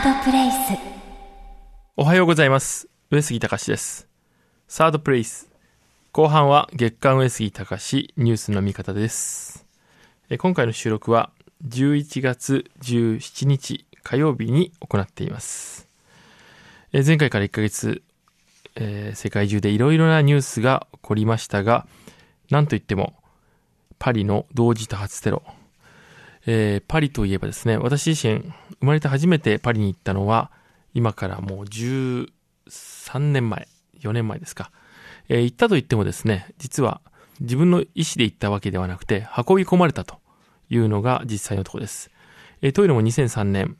ードプレイスおはようございます。上杉隆です。サードプレイス。後半は月刊上杉隆ニュースの見方です。え今回の収録は11月17日火曜日に行っています。え前回から1ヶ月、えー世界中でいろいろなニュースが起こりましたが、なんといってもパリの同時多発テロ。えーパリといえばですね、私自身生まれて初めてパリに行ったのは、今からもう13年前、4年前ですか。えー行ったと言ってもですね、実は自分の意思で行ったわけではなくて、運び込まれたというのが実際のところです。えーというのも2003年、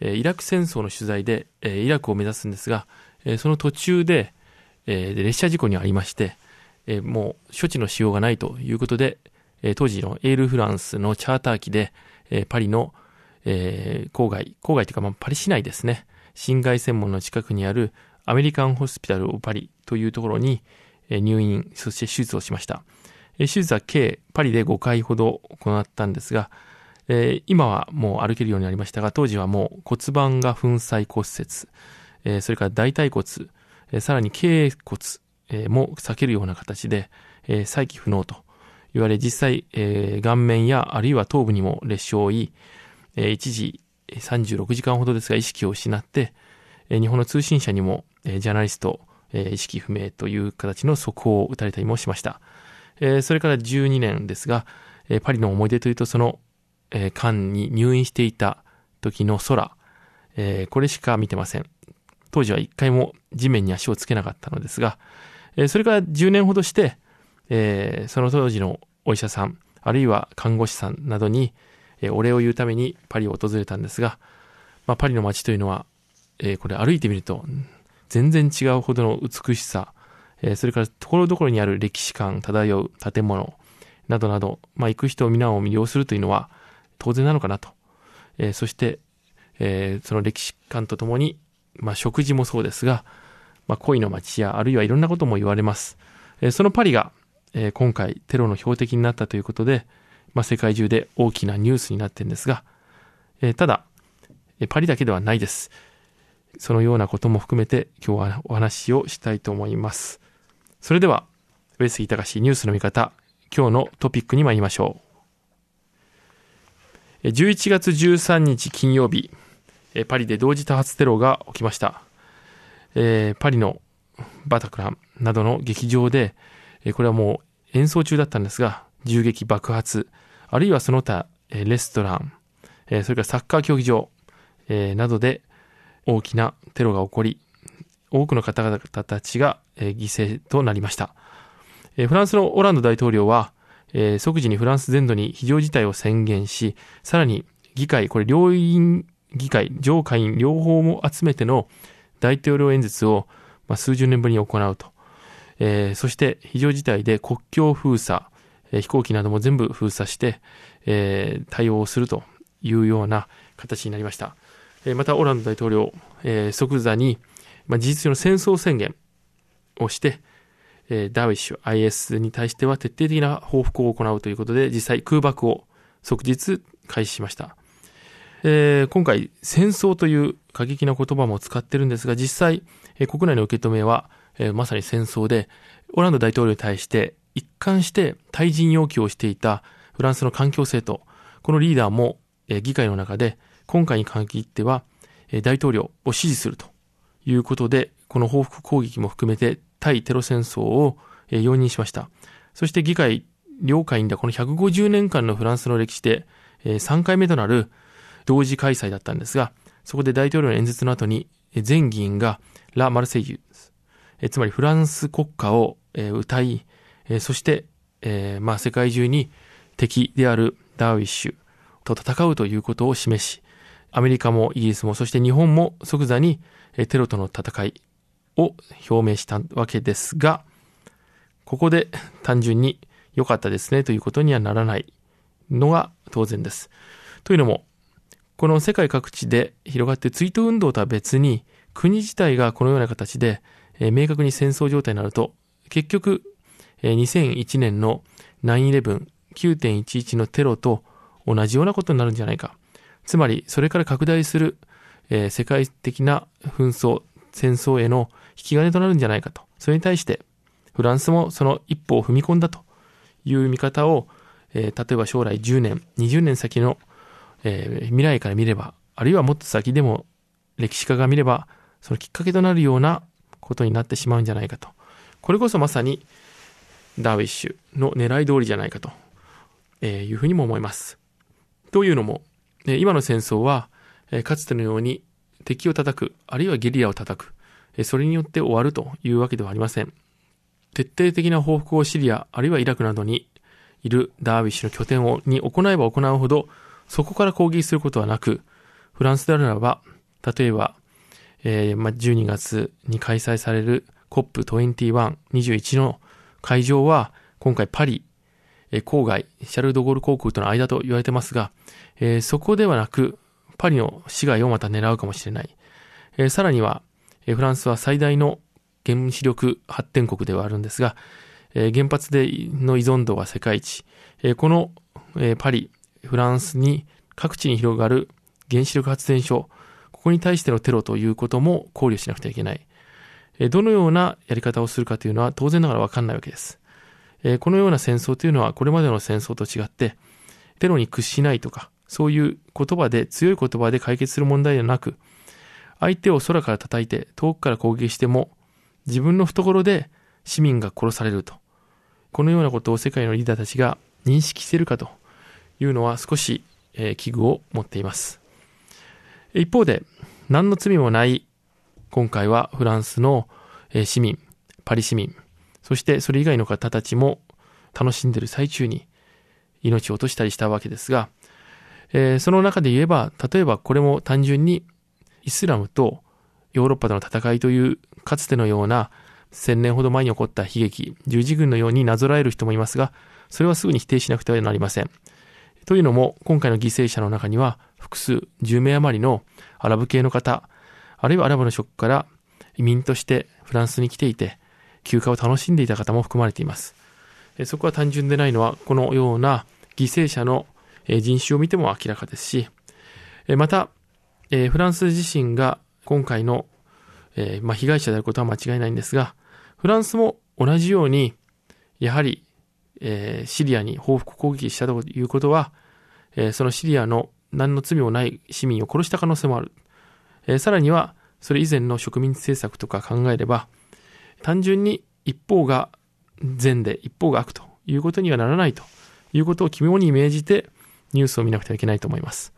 えーイラク戦争の取材で、えーイラクを目指すんですが、えーその途中で、えー列車事故に遭いまして、えーもう処置のしようがないということで、え当時のエールフランスのチャーター機で、えパリの、え郊外、郊外というか、まあ、パリ市内ですね、侵害専門の近くにあるアメリカンホスピタルオパリというところにえ入院、そして手術をしました。え手術は計パリで5回ほど行ったんですが、え今はもう歩けるようになりましたが、当時はもう骨盤が粉砕骨折、えそれから大腿骨、えさらに頸骨、えも避けるような形で、え再起不能と言われ、実際、えー顔面やあるいは頭部にも裂傷を負い、えー一時36時間ほどですが意識を失って、えー日本の通信社にも、えージャーナリスト、えー意識不明という形の速報を打たれたりもしました。えーそれから12年ですが、えーパリの思い出というとその、えー間に入院していた時の空、えーこれしか見てません。当時は一回も地面に足をつけなかったのですが、えーそれから10年ほどして、えーその当時のお医者さん、あるいは看護師さんなどに、えーお礼を言うためにパリを訪れたんですが、まあ、パリの街というのは、えーこれ歩いてみると、全然違うほどの美しさ、えそれからところどころにある歴史感漂う建物などなど、まあ、行く人を皆を魅了するというのは当然なのかなと。えそして、えその歴史観とともに、まあ、食事もそうですが、まあ、恋の街や、あるいはいろんなことも言われます。えそのパリが、えー今回テロの標的になったということで、まあ、世界中で大きなニュースになってるんですが、えーただ、えーパリだけではないです。そのようなことも含めて今日はお話をしたいと思います。それでは、上杉隆ニュースの見方、今日のトピックに参りましょう。11月13日金曜日、パリで同時多発テロが起きました。えーパリのバタクランなどの劇場で、えこれはもう演奏中だったんですが、銃撃爆発、あるいはその他、えレストラン、えそれからサッカー競技場、えなどで大きなテロが起こり、多くの方々たちが、え犠牲となりました。えフランスのオランド大統領は、え即時にフランス全土に非常事態を宣言し、さらに議会、これ両院議会、上下院両方も集めての大統領演説を、ま、数十年ぶりに行うと。えーそして非常事態で国境封鎖、えー飛行機なども全部封鎖して、えー対応をするというような形になりました。えーまた、オランド大統領、えー即座に、まあ、事実上の戦争宣言をして、えーダウィッシュ、IS に対しては徹底的な報復を行うということで、実際空爆を即日開始しました。えー今回、戦争という過激な言葉も使ってるんですが、実際、えー国内の受け止めは、えーまさに戦争で、オランド大統領に対して一貫して退陣要求をしていたフランスの環境政党、このリーダーも、えー議会の中で、今回に限っては、えー大統領を支持するということで、この報復攻撃も含めて対テロ戦争を、えー容認しました。そして議会、両会員ではこの150年間のフランスの歴史で、えー3回目となる同時開催だったんですが、そこで大統領の演説の後に、全議員がラ・マルセイユ、えつまりフランス国歌を、え歌い、えそして、えまあ、世界中に敵であるダーウィッシュと戦うということを示し、アメリカもイギリスも、そして日本も即座にえテロとの戦いを表明したわけですが、ここで単純に良かったですねということにはならないのが当然です。というのも、この世界各地で広がって追悼運動とは別に、国自体がこのような形で、えー明確に戦争状態になると、結局、えー2001年の9-11、9.11のテロと同じようなことになるんじゃないか。つまり、それから拡大する、えー、世界的な紛争、戦争への引き金となるんじゃないかと。それに対して、フランスもその一歩を踏み込んだという見方を、えー、例えば将来10年、20年先の、えー、未来から見れば、あるいはもっと先でも歴史家が見れば、そのきっかけとなるようなことになってしまうんじゃないかと。これこそまさにダーウィッシュの狙い通りじゃないかと、えいうふうにも思います。というのも、え今の戦争は、えかつてのように敵を叩く、あるいはゲリラを叩く、えそれによって終わるというわけではありません。徹底的な報復をシリア、あるいはイラクなどにいるダーウィッシュの拠点をに行えば行うほど、そこから攻撃することはなく、フランスであるならば、例えば、えー、ま12月に開催される COP21、21の会場は、今回パリ、えー、郊外、シャルドゴール航空との間と言われてますが、えー、そこではなく、パリの市街をまた狙うかもしれない。えー、さらには、えー、フランスは最大の原子力発展国ではあるんですが、えー、原発での依存度は世界一。えー、この、えー、パリ、フランスに各地に広がる原子力発電所、ここに対してのテロということも考慮しなくてはいけない。どのようなやり方をするかというのは当然ながらわかんないわけです。このような戦争というのはこれまでの戦争と違って、テロに屈しないとか、そういう言葉で、強い言葉で解決する問題ではなく、相手を空から叩いて遠くから攻撃しても、自分の懐で市民が殺されると。このようなことを世界のリーダーたちが認識しているかというのは少し、えー、危惧を持っています。一方で、何の罪もない今回はフランスの、市民、パリ市民、そしてそれ以外の方たちも楽しんでる最中に命を落としたりしたわけですが、えー、その中で言えば、例えばこれも単純にイスラムとヨーロッパとの戦いというかつてのような千年ほど前に起こった悲劇、十字軍のようになぞらえる人もいますが、それはすぐに否定しなくてはなりません。というのも、今回の犠牲者の中には、複数10名余りのアラブ系の方、あるいはアラブの諸国から移民としてフランスに来ていて、休暇を楽しんでいた方も含まれています。そこは単純でないのは、このような犠牲者の人種を見ても明らかですし、また、フランス自身が今回の被害者であることは間違いないんですが、フランスも同じように、やはり、シリアに報復攻撃したということは、そのシリアの何の罪もない市民を殺した可能性もある。えー、さらには、それ以前の植民地政策とか考えれば、単純に一方が善で一方が悪ということにはならないということを肝に銘じてニュースを見なくてはいけないと思います。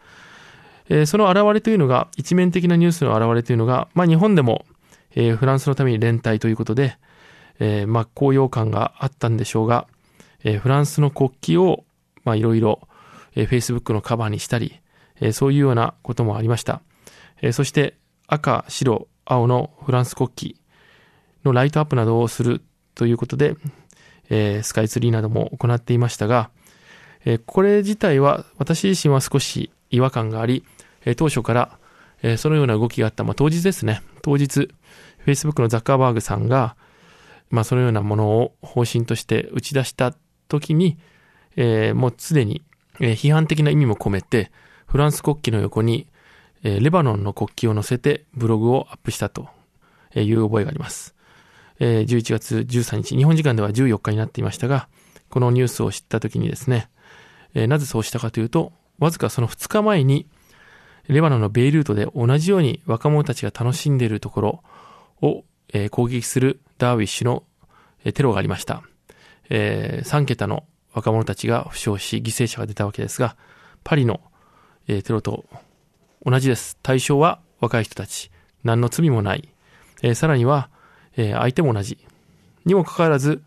えー、その現れというのが、一面的なニュースの現れというのが、まあ日本でも、えー、フランスのために連帯ということで、えー、まあ、高揚感があったんでしょうが、えー、フランスの国旗を、まあ、いろいろ、えー、Facebook のカバーにしたり、え、そういうようなこともありました。え、そして、赤、白、青のフランス国旗のライトアップなどをするということで、え、スカイツリーなども行っていましたが、え、これ自体は私自身は少し違和感があり、え、当初から、え、そのような動きがあった、まあ、当日ですね。当日、Facebook のザッカーバーグさんが、まあそのようなものを方針として打ち出した時に、えー、もうすでに、批判的な意味も込めて、フランス国旗の横に、え、レバノンの国旗を載せてブログをアップしたという覚えがあります。え、11月13日、日本時間では14日になっていましたが、このニュースを知った時にですね、え、なぜそうしたかというと、わずかその2日前に、レバノンのベイルートで同じように若者たちが楽しんでいるところを、え、攻撃するダーウィッシュのテロがありました。え、3桁の若者たちが負傷し、犠牲者が出たわけですが、パリの、えー、テロと同じです。対象は若い人たち。何の罪もない。えー、さらには、えー、相手も同じ。にもかかわらず、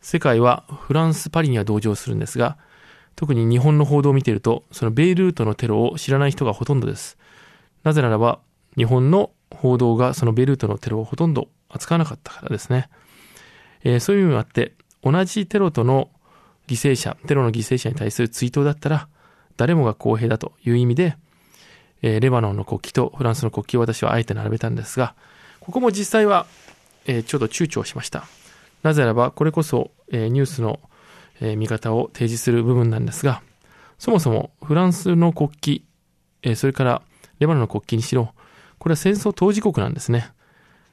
世界はフランス・パリには同情するんですが、特に日本の報道を見ていると、そのベイルートのテロを知らない人がほとんどです。なぜならば、日本の報道がそのベイルートのテロをほとんど扱わなかったからですね。えー、そういう意味もあって、同じテロとの犠牲者、テロの犠牲者に対する追悼だったら、誰もが公平だという意味で、えー、レバノンの国旗とフランスの国旗を私はあえて並べたんですが、ここも実際は、えー、ちょっと躊躇しました。なぜならば、これこそ、えー、ニュースの、え、見方を提示する部分なんですが、そもそもフランスの国旗、え、それからレバノンの国旗にしろ、これは戦争当事国なんですね。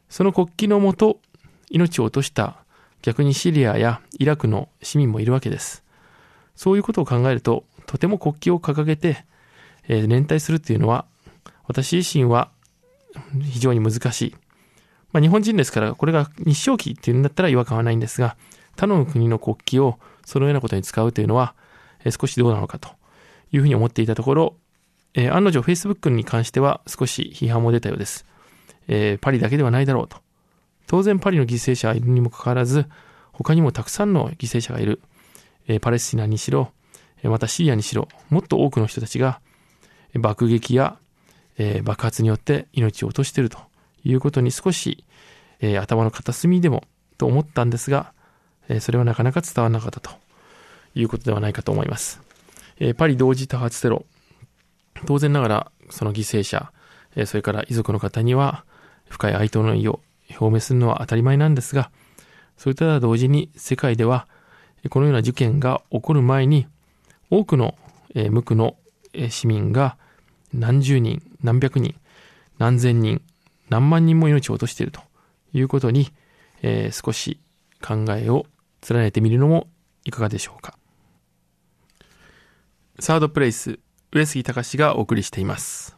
その国旗のもと、命を落とした逆にシリアやイラクの市民もいるわけです。そういうことを考えると、とても国旗を掲げて、えー、連帯するっていうのは、私自身は非常に難しい。まあ、日本人ですから、これが日照旗っていうんだったら違和感はないんですが、他の国の国旗をそのようなことに使うというのは、えー、少しどうなのかというふうに思っていたところ、えー、案の定 Facebook に関しては少し批判も出たようです。えー、パリだけではないだろうと。当然パリの犠牲者がいるにもかかわらず、他にもたくさんの犠牲者がいる。えー、パレスチナにしろ、またシリアにしろ、もっと多くの人たちが爆撃や、爆発によって命を落としているということに少し、頭の片隅でもと思ったんですが、それはなかなか伝わらなかったということではないかと思います。パリ同時多発テロ、当然ながらその犠牲者、それから遺族の方には深い哀悼の意を表明するのは当たり前なんですが、それとは同時に世界ではこのような事件が起こる前に多くの無垢の市民が何十人、何百人、何千人、何万人も命を落としているということに、えー、少し考えを連ねてみるのもいかがでしょうか。サードプレイス、上杉隆がお送りしています。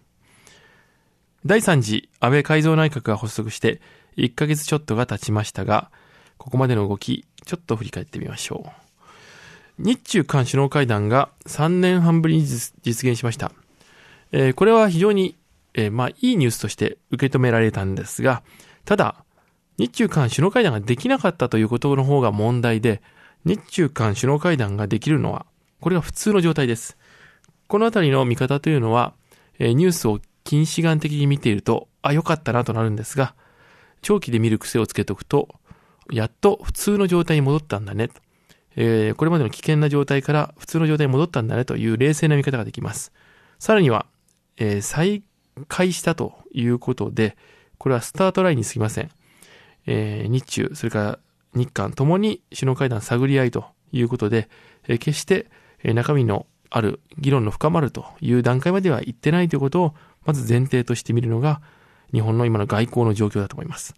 第3次安倍改造内閣が発足して1ヶ月ちょっとが経ちましたが、ここまでの動き、ちょっと振り返ってみましょう。日中韓首脳会談が3年半ぶりに実現しました。えー、これは非常に、えー、まあ、いいニュースとして受け止められたんですが、ただ、日中韓首脳会談ができなかったということの方が問題で、日中韓首脳会談ができるのは、これが普通の状態です。このあたりの見方というのは、えー、ニュースを近視眼的に見ていると、あ、よかったなとなるんですが、長期で見る癖をつけておくと、やっと普通の状態に戻ったんだね。えー、これまでの危険な状態から普通の状態に戻ったんだねという冷静な見方ができます。さらには、えー、再開したということで、これはスタートラインに過ぎません。えー、日中、それから日韓ともに首脳会談探り合いということで、えー、決して、え中身のある議論の深まるという段階までは行ってないということを、まず前提としてみるのが、日本の今の外交の状況だと思います。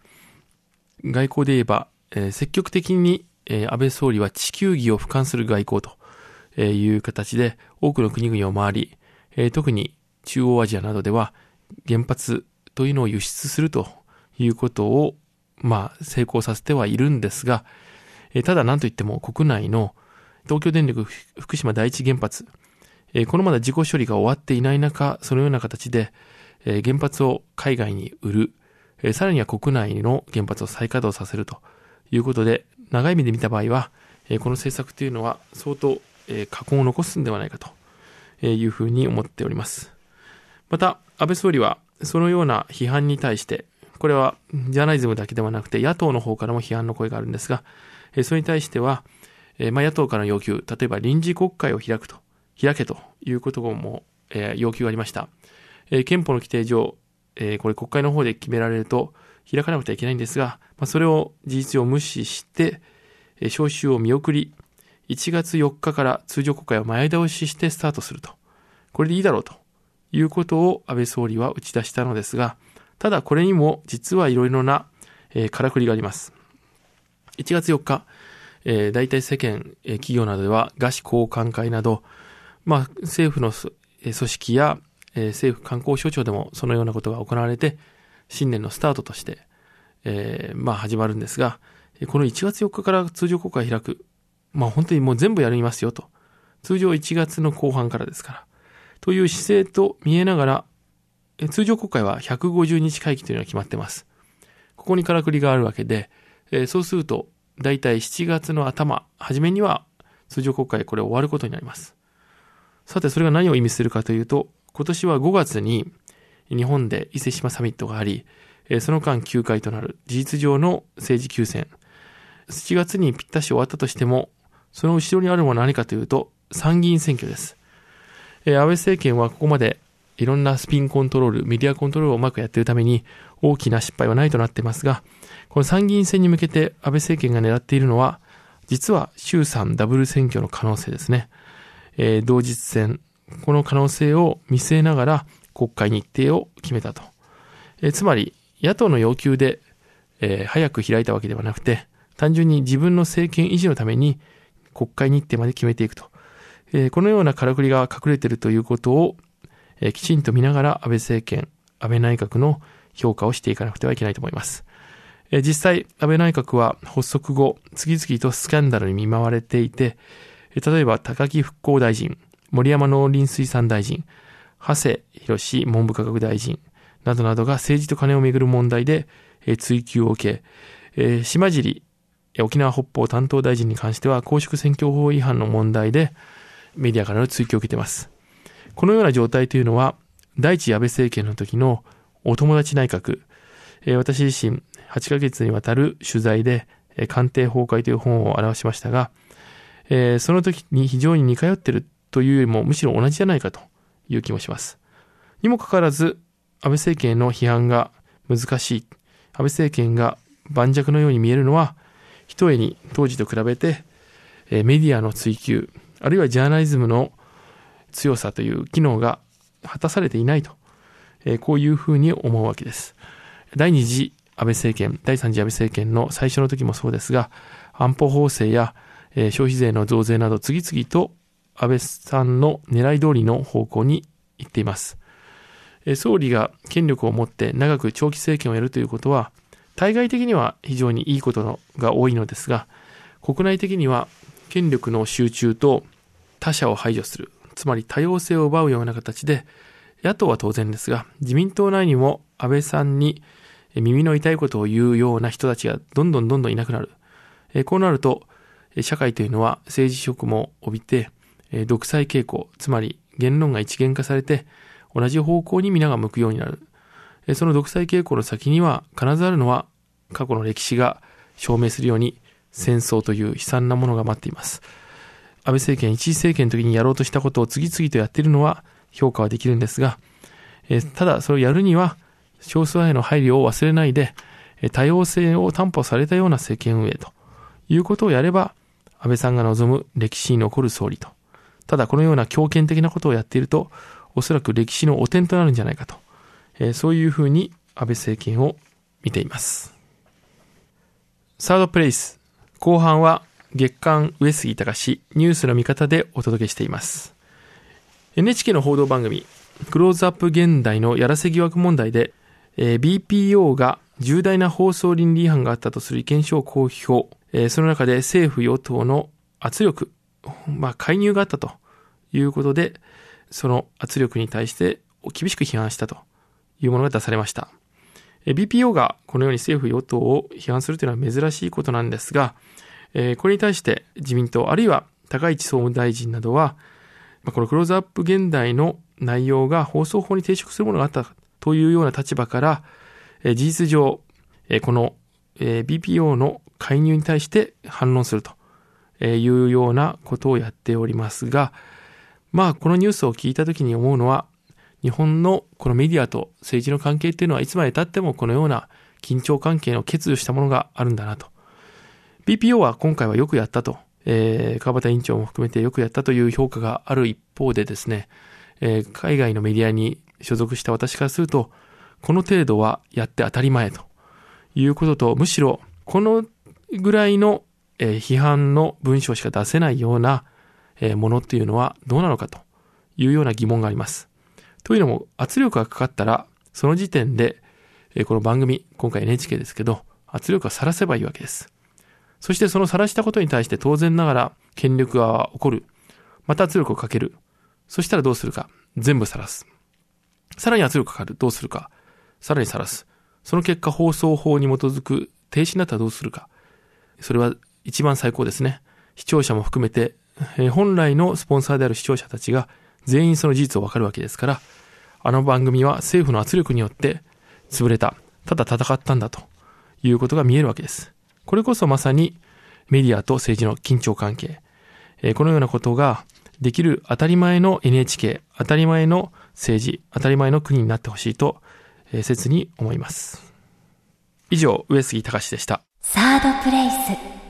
外交で言えば、えー、積極的に、えー、安倍総理は地球儀を俯瞰する外交という形で多くの国々を回り、えー、特に中央アジアなどでは原発というのを輸出するということを、まあ、成功させてはいるんですが、えただ何といっても国内の東京電力福島第一原発、えこのまだ事故処理が終わっていない中、そのような形で、え原発を海外に売る、えさらには国内の原発を再稼働させるということで、長い目で見た場合は、えこの政策というのは相当、え過根を残すんではないかというふうに思っております。また、安倍総理は、そのような批判に対して、これはジャーナリズムだけではなくて、野党の方からも批判の声があるんですが、それに対しては、まあ、野党からの要求、例えば臨時国会を開くと、開けということも、え要求がありました。え憲法の規定上、えこれ国会の方で決められると、開かなくてはいけないんですが、まあ、それを事実上無視して、え召集を見送り、1月4日から通常国会を前倒ししてスタートすると。これでいいだろうということを安倍総理は打ち出したのですが、ただこれにも実はいろいろな、えー、からくりがあります。1月4日、えー、大体世間、えー、企業などでは、餓死交換会など、まあ、政府のえ組織や、えー、政府観光省庁でもそのようなことが行われて、新年のスタートとして、えー、まあ始まるんですが、この1月4日から通常国会開く、まあ本当にもう全部やりますよと。通常1月の後半からですから。という姿勢と見えながら、通常国会は150日会期というのが決まってます。ここにからくりがあるわけで、えー、そうすると、だいたい7月の頭、初めには通常国会これ終わることになります。さて、それが何を意味するかというと、今年は5月に日本で伊勢志摩サミットがあり、その間休会となる事実上の政治休戦。7月にぴったし終わったとしても、その後ろにあるものは何かというと、参議院選挙です。安倍政権はここまでいろんなスピンコントロール、メディアコントロールをうまくやっているために大きな失敗はないとなっていますが、この参議院選に向けて安倍政権が狙っているのは、実は衆参ダブル選挙の可能性ですね。えー、同日戦、この可能性を見据えながら国会日程を決めたとえつまり、野党の要求で、えー、早く開いたわけではなくて、単純に自分の政権維持のために国会日程まで決めていくと。えー、このようなからくりが隠れているということを、えー、きちんと見ながら安倍政権、安倍内閣の評価をしていかなくてはいけないと思います。えー、実際、安倍内閣は発足後、次々とスキャンダルに見舞われていて、例えば高木復興大臣、森山農林水産大臣、長谷博文部科学大臣などなどが政治と金をめぐる問題で、えー、追及を受け、えー、島尻沖縄北方担当大臣に関しては公職選挙法違反の問題でメディアからの追及を受けています。このような状態というのは、第一安倍政権の時のお友達内閣、えー、私自身8ヶ月にわたる取材で、えー、官邸崩壊という本を表しましたが、えー、その時に非常に似通ってるというよりもむしろ同じじゃないかという気もします。にもかかわらず、安倍政権の批判が難しい、安倍政権が盤石のように見えるのは、ひとえに当時と比べて、メディアの追求、あるいはジャーナリズムの強さという機能が果たされていないと、こういうふうに思うわけです。第二次安倍政権、第三次安倍政権の最初の時もそうですが、安保法制や、消費税の増税など次々と安倍さんの狙い通りの方向に行っています。総理が権力を持って長く長期政権をやるということは、対外的には非常にいいことが多いのですが、国内的には権力の集中と他者を排除する、つまり多様性を奪うような形で、野党は当然ですが、自民党内にも安倍さんに耳の痛いことを言うような人たちがどんどんどんどんいなくなる。こうなると、社会というのは政治色も帯びて、え独裁傾向、つまり言論が一元化されて、同じ方向に皆が向くようになる。えその独裁傾向の先には必ずあるのは過去の歴史が証明するように戦争という悲惨なものが待っています。安倍政権、一時政権の時にやろうとしたことを次々とやっているのは評価はできるんですが、えただそれをやるには少数派への配慮を忘れないで、多様性を担保されたような政権運営ということをやれば、安倍さんが望む歴史に残る総理と。ただこのような強権的なことをやっていると、おそらく歴史の汚点となるんじゃないかと。えそういうふうに安倍政権を見ています。サードプレイス。後半は月刊上杉隆ニュースの見方でお届けしています。NHK の報道番組、クローズアップ現代のやらせ疑惑問題で、えー、BPO が重大な放送倫理違反があったとする意見書を公表、えー、その中で政府与党の圧力、まあ、介入があったということで、その圧力に対して厳しく批判したというものが出されました。BPO がこのように政府与党を批判するというのは珍しいことなんですが、これに対して自民党、あるいは高市総務大臣などは、このクローズアップ現代の内容が放送法に抵触するものがあったというような立場から、事実上、この BPO の介入に対して反論するというようなことをやっておりますが、まあこのニュースを聞いたときに思うのは、日本のこのメディアと政治の関係っていうのはいつまで経ってもこのような緊張関係の欠如したものがあるんだなと。BPO は今回はよくやったと、えー、川端委員長も含めてよくやったという評価がある一方でですね、えー、海外のメディアに所属した私からすると、この程度はやって当たり前ということと、むしろこのぐらいの、えー、批判の文章しか出せないような、え、ものっていうのはどうなのかというような疑問があります。というのも圧力がかかったら、その時点で、えこの番組、今回 NHK ですけど、圧力は晒せばいいわけです。そしてその晒したことに対して当然ながら権力側は怒る。また圧力をかける。そしたらどうするか。全部晒す。さらに圧力かかる。どうするか。さらに晒す。その結果放送法に基づく停止になったらどうするか。それは一番最高ですね。視聴者も含めて、え本来のスポンサーである視聴者たちが全員その事実をわかるわけですから、あの番組は政府の圧力によって潰れた。ただ戦ったんだということが見えるわけです。これこそまさにメディアと政治の緊張関係。えこのようなことができる当たり前の NHK、当たり前の政治、当たり前の国になってほしいと、え切に思います。以上、上杉隆でした。サードプレイス。